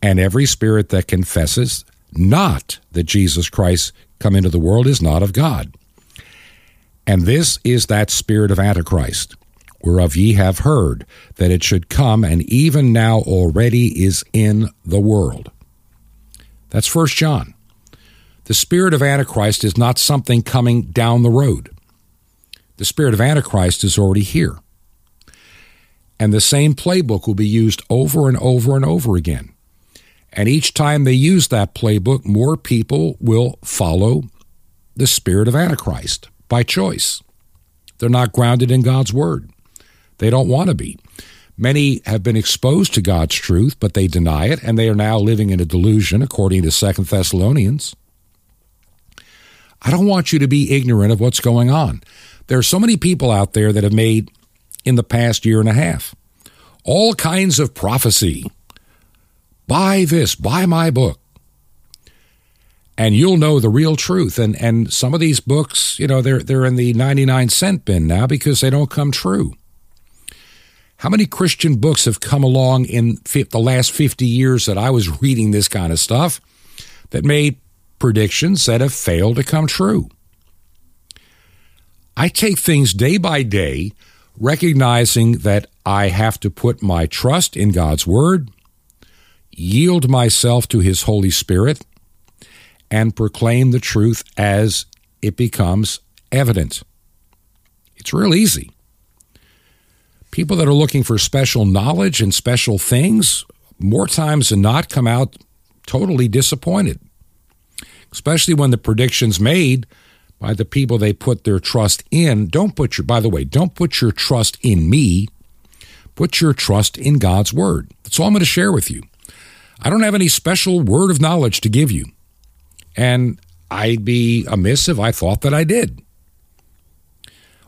and every spirit that confesses not that Jesus Christ come into the world is not of God. And this is that spirit of Antichrist, whereof ye have heard that it should come, and even now already is in the world. That's First John. The spirit of Antichrist is not something coming down the road. The spirit of Antichrist is already here. And the same playbook will be used over and over and over again. And each time they use that playbook, more people will follow the spirit of Antichrist by choice. They're not grounded in God's word. They don't want to be. Many have been exposed to God's truth, but they deny it, and they are now living in a delusion, according to Second Thessalonians. I don't want you to be ignorant of what's going on. There are so many people out there that have made, in the past year and a half, all kinds of prophecy. Buy this, buy my book. And you'll know the real truth. And and some of these books, you know, they're they're in the 99 cent bin now because they don't come true. How many Christian books have come along in the last 50 years that I was reading this kind of stuff that made predictions that have failed to come true? I take things day by day, recognizing that I have to put my trust in God's Word, yield myself to His Holy Spirit, and proclaim the truth as it becomes evident. It's real easy. People that are looking for special knowledge and special things, more times than not, come out totally disappointed, especially when the predictions made by the people they put their trust in. Don't put your, by the way, don't put your trust in me. Put your trust in God's word. That's all I'm going to share with you. I don't have any special word of knowledge to give you. And I'd be amiss if I thought that I did.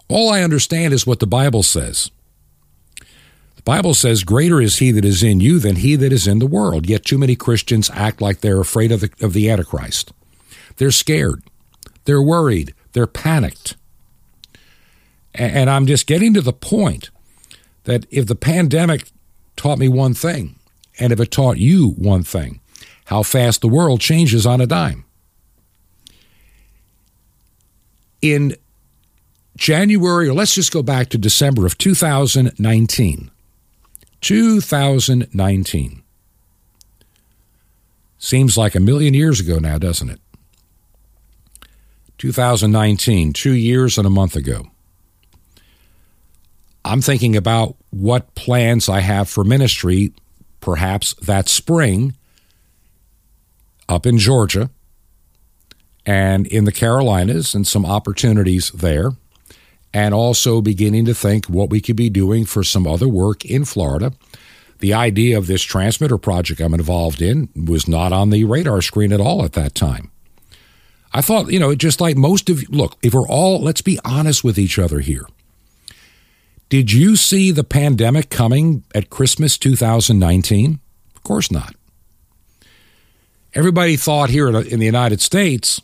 All I understand is what the Bible says. The Bible says, Greater is he that is in you than he that is in the world. Yet too many Christians act like they're afraid of the, of the Antichrist. They're scared. They're worried. They're panicked. And I'm just getting to the point that if the pandemic taught me one thing, and if it taught you one thing, how fast the world changes on a dime. In January, or let's just go back to December of 2019. 2019. Seems like a million years ago now, doesn't it? 2019, two years and a month ago. I'm thinking about what plans I have for ministry, perhaps that spring up in Georgia and in the Carolinas, and some opportunities there. And also beginning to think what we could be doing for some other work in Florida. The idea of this transmitter project I'm involved in was not on the radar screen at all at that time. I thought, you know, just like most of you, look, if we're all, let's be honest with each other here. Did you see the pandemic coming at Christmas 2019? Of course not. Everybody thought here in the United States,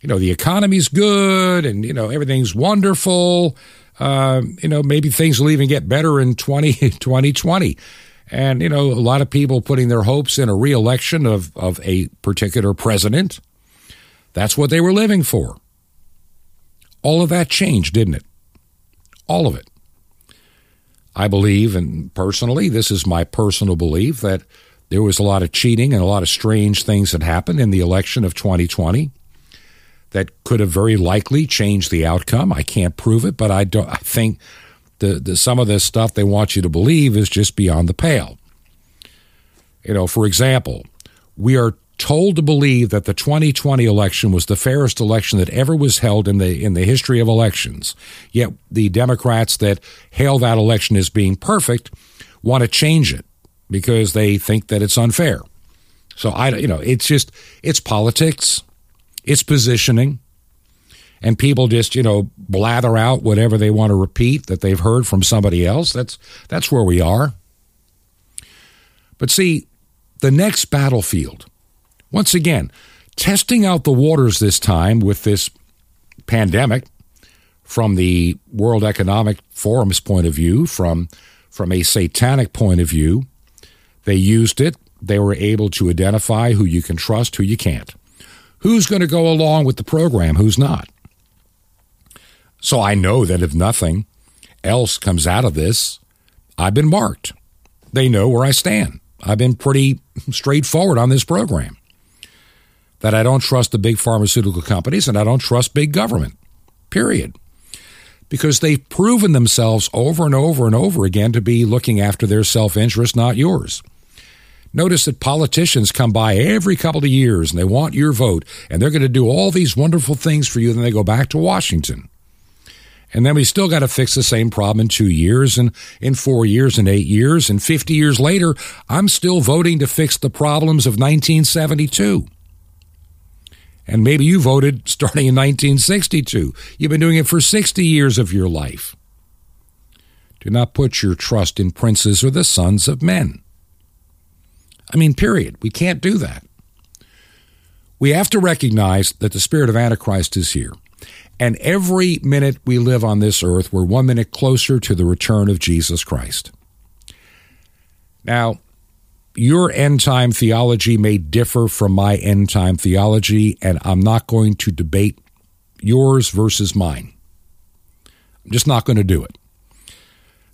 you know, the economy's good and, you know, everything's wonderful. Uh, you know, maybe things will even get better in 20, *laughs* 2020. And, you know, a lot of people putting their hopes in a reelection of, of a particular president. That's what they were living for. All of that changed, didn't it? All of it. I believe, and personally, this is my personal belief, that there was a lot of cheating and a lot of strange things that happened in the election of 2020 that could have very likely changed the outcome. I can't prove it, but I don't. I think the, the some of this stuff they want you to believe is just beyond the pale. You know, for example, we are told to believe that the 2020 election was the fairest election that ever was held in the in the history of elections. Yet the Democrats that hail that election as being perfect want to change it because they think that it's unfair. So I you know, it's just it's politics, it's positioning, and people just, you know, blather out whatever they want to repeat that they've heard from somebody else. That's that's where we are. But see, the next battlefield once again, testing out the waters this time with this pandemic from the World Economic Forum's point of view, from, from a satanic point of view. They used it. They were able to identify who you can trust, who you can't. Who's going to go along with the program, who's not. So I know that if nothing else comes out of this, I've been marked. They know where I stand. I've been pretty straightforward on this program that I don't trust the big pharmaceutical companies and I don't trust big government, period. Because they've proven themselves over and over and over again to be looking after their self interest, not yours. Notice that politicians come by every couple of years and they want your vote and they're going to do all these wonderful things for you. Then they go back to Washington. And then we still got to fix the same problem in two years and in four years and eight years. And 50 years later, I'm still voting to fix the problems of 1972. And maybe you voted starting in 1962. You've been doing it for 60 years of your life. Do not put your trust in princes or the sons of men. I mean, period. We can't do that. We have to recognize that the spirit of Antichrist is here. And every minute we live on this earth, we're one minute closer to the return of Jesus Christ. Now, your end time theology may differ from my end time theology, and I'm not going to debate yours versus mine. I'm just not going to do it.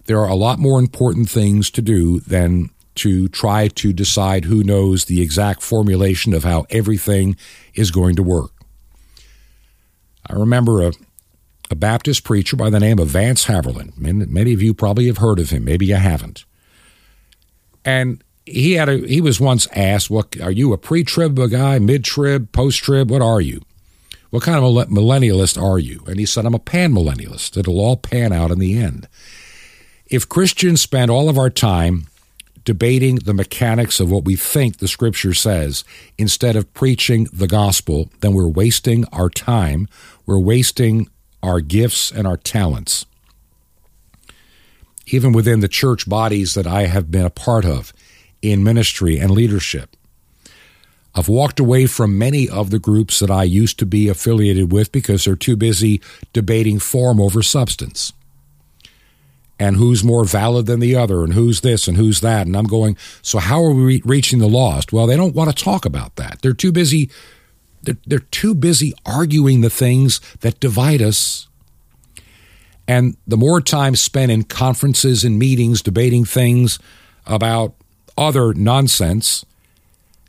There are a lot more important things to do than to try to decide who knows the exact formulation of how everything is going to work. I remember a, a Baptist preacher by the name of Vance Havnerlund. Many of you probably have heard of him. Maybe you haven't. And he had a he was once asked, "What are you a pre-trib guy, mid-trib, post-trib? What are you? What kind of a millennialist are you?" And he said, "I'm a pan-millennialist. It'll all pan out in the end." If Christians spend all of our time debating the mechanics of what we think the scripture says instead of preaching the gospel, then we're wasting our time we're wasting our gifts and our talents. Even within the church bodies that I have been a part of in ministry and leadership, I've walked away from many of the groups that I used to be affiliated with because they're too busy debating form over substance. And who's more valid than the other, and who's this and who's that. And I'm going, so how are we reaching the lost? Well, they don't want to talk about that. They're too busy they're, they're too busy arguing the things that divide us. And the more time spent in conferences and meetings debating things about other nonsense,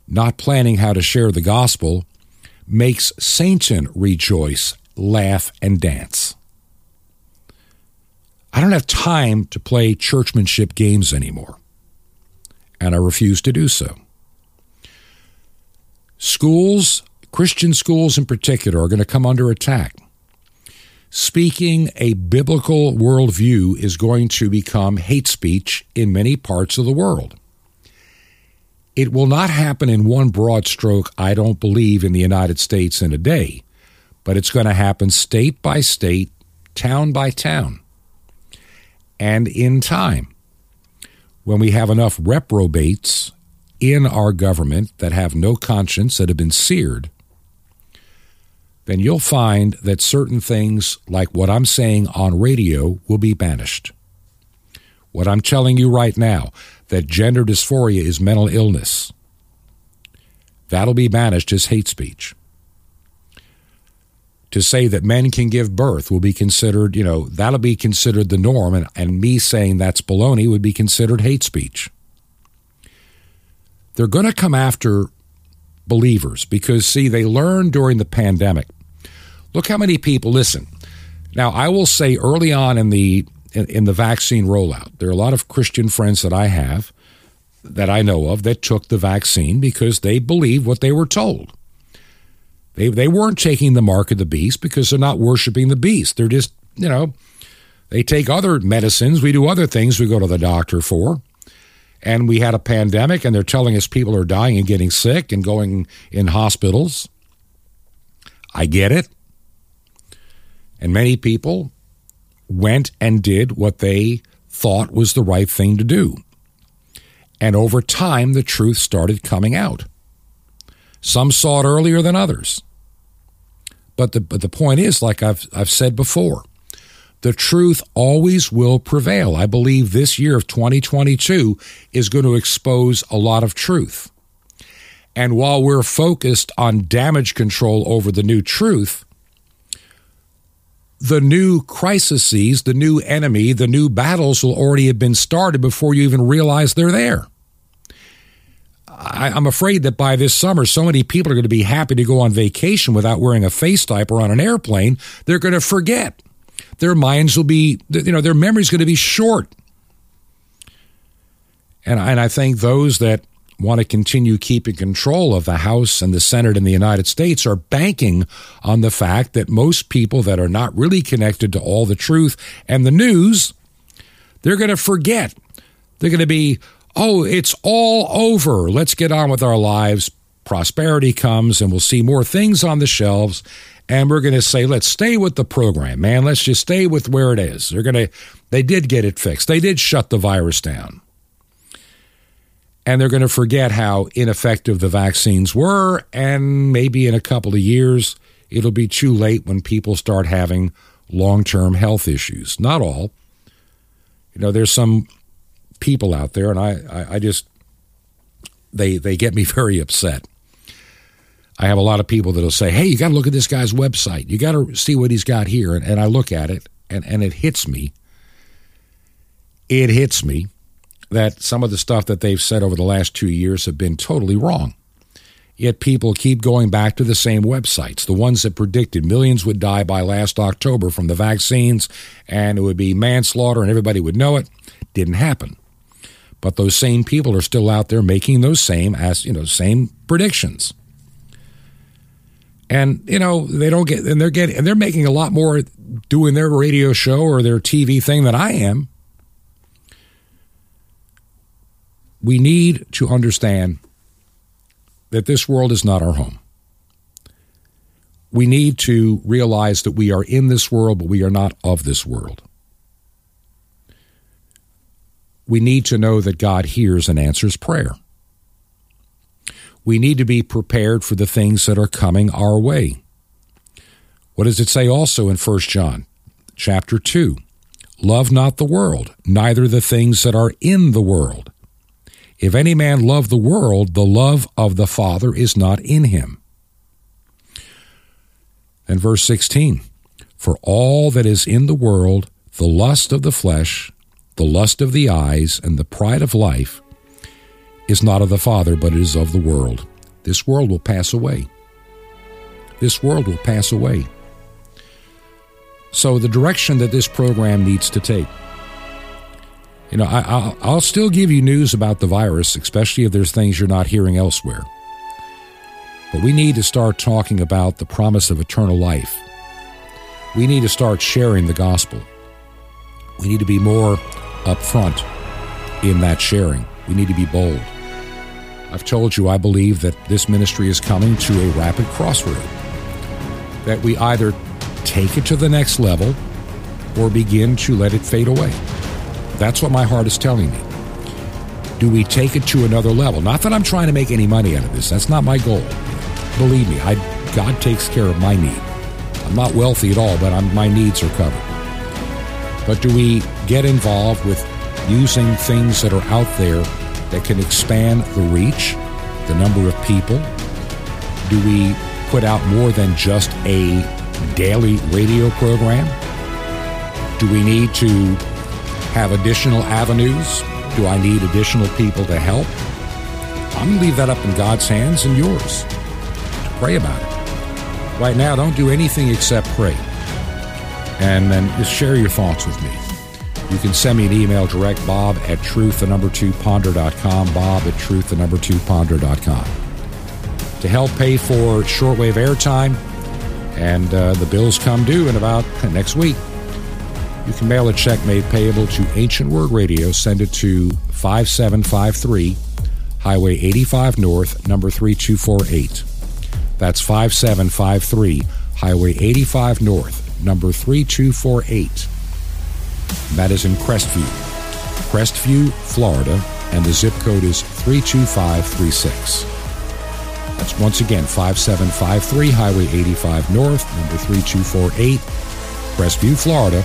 not planning how to share the gospel, makes Satan rejoice, laugh, and dance. I don't have time to play churchmanship games anymore, and I refuse to do so. Schools Christian schools in particular are going to come under attack. Speaking a biblical worldview is going to become hate speech in many parts of the world. It will not happen in one broad stroke, I don't believe, in the United States in a day, but it's going to happen state by state, town by town. And in time, when we have enough reprobates in our government that have no conscience, that have been seared, then you'll find that certain things, like what I'm saying on radio, will be banished. What I'm telling you right now, that gender dysphoria is mental illness, that'll be banished as hate speech. To say that men can give birth will be considered, you know, that'll be considered the norm, and, and me saying that's baloney would be considered hate speech. They're going to come after believers because, see, they learned during the pandemic Look how many people listen. Now, I will say early on in the in, in the vaccine rollout, there are a lot of Christian friends that I have that I know of that took the vaccine because they believed what they were told. They they weren't taking the mark of the beast because they're not worshiping the beast. They're just, you know, they take other medicines, we do other things we go to the doctor for. And we had a pandemic and they're telling us people are dying and getting sick and going in hospitals. I get it. And many people went and did what they thought was the right thing to do. And over time, the truth started coming out. Some saw it earlier than others. But the, but the point is, like I've, I've said before, the truth always will prevail. I believe this year of 2022 is going to expose a lot of truth. And while we're focused on damage control over the new truth, the new crises, the new enemy, the new battles will already have been started before you even realize they're there. I, am afraid that by this summer, so many people are going to be happy to go on vacation without wearing a face diaper on an airplane, they're going to forget. Their minds will be, you know, their memory's going to be short. And, and I think those that want to continue keeping control of the House and the Senate in the United States are banking on the fact that most people that are not really connected to all the truth and the news, they're going to forget. They're going to be, oh, it's all over. Let's get on with our lives. Prosperity comes and we'll see more things on the shelves. And we're going to say, let's stay with the program, man. Let's just stay with where it is. They're going to, they did get it fixed. They did shut the virus down and they're going to forget how ineffective the vaccines were. And maybe in a couple of years, it'll be too late when people start having long term health issues. Not all. You know, there's some people out there, and I, I, I just, they, they get me *laughs* very upset. I have a lot of people that'll say, hey, you got to look at this guy's website. You got to see what he's got here. And, and I look at it, and, and it hits me. It hits me that some of the stuff that they've said over the last two years have been totally wrong. Yet people keep going back to the same websites, the ones that predicted millions would die by last October from the vaccines and it would be manslaughter and everybody would know it. Didn't happen. But those same people are still out there making those same as you know, same predictions. And you know, they don't get and they're getting and they're making a lot more doing their radio show or their TV thing than I am. We need to understand that this world is not our home. We need to realize that we are in this world, but we are not of this world. We need to know that God hears and answers prayer. We need to be prepared for the things that are coming our way. What does it say also in 1 John chapter 2? Love not the world, neither the things that are in the world. If any man love the world, the love of the Father is not in him. And verse 16 For all that is in the world, the lust of the flesh, the lust of the eyes, and the pride of life, is not of the Father, but is of the world. This world will pass away. This world will pass away. So, the direction that this program needs to take you know, I, will still give you news about the virus, especially if there's things you're not hearing elsewhere. But we need to start talking about the promise of eternal life. We need to start sharing the gospel. We need to be more upfront in that sharing. We need to be bold. I've told you I believe that this ministry is coming to a rapid crossroad. That we either take it to the next level or begin to let it fade away. That's what my heart is telling me. Do we take it to another level? Not that I'm trying to make any money out of this. That's not my goal. Believe me, I, God takes care of my need. I'm not wealthy at all, but I'm, my needs are covered. But do we get involved with using things that are out there that can expand the reach, the number of people? Do we put out more than just a daily radio program? Do we need to have additional avenues? Do I need additional people to help? I'm going to leave that up in God's hands and yours to pray about it. Right now, don't do anything except pray. And then just share your thoughts with me. You can send me an email direct, bob at truth, the number two ponder.com, bob at truth, the number two ponder.com. To help pay for shortwave airtime, and uh, the bills come due in about next week. You can mail a check made payable to Ancient Word Radio. Send it to 5753 Highway 85 North, number 3248. That's 5753 Highway 85 North, number 3248. That is in Crestview, Crestview, Florida, and the zip code is 32536. That's once again 5753 Highway 85 North, number 3248, Crestview, Florida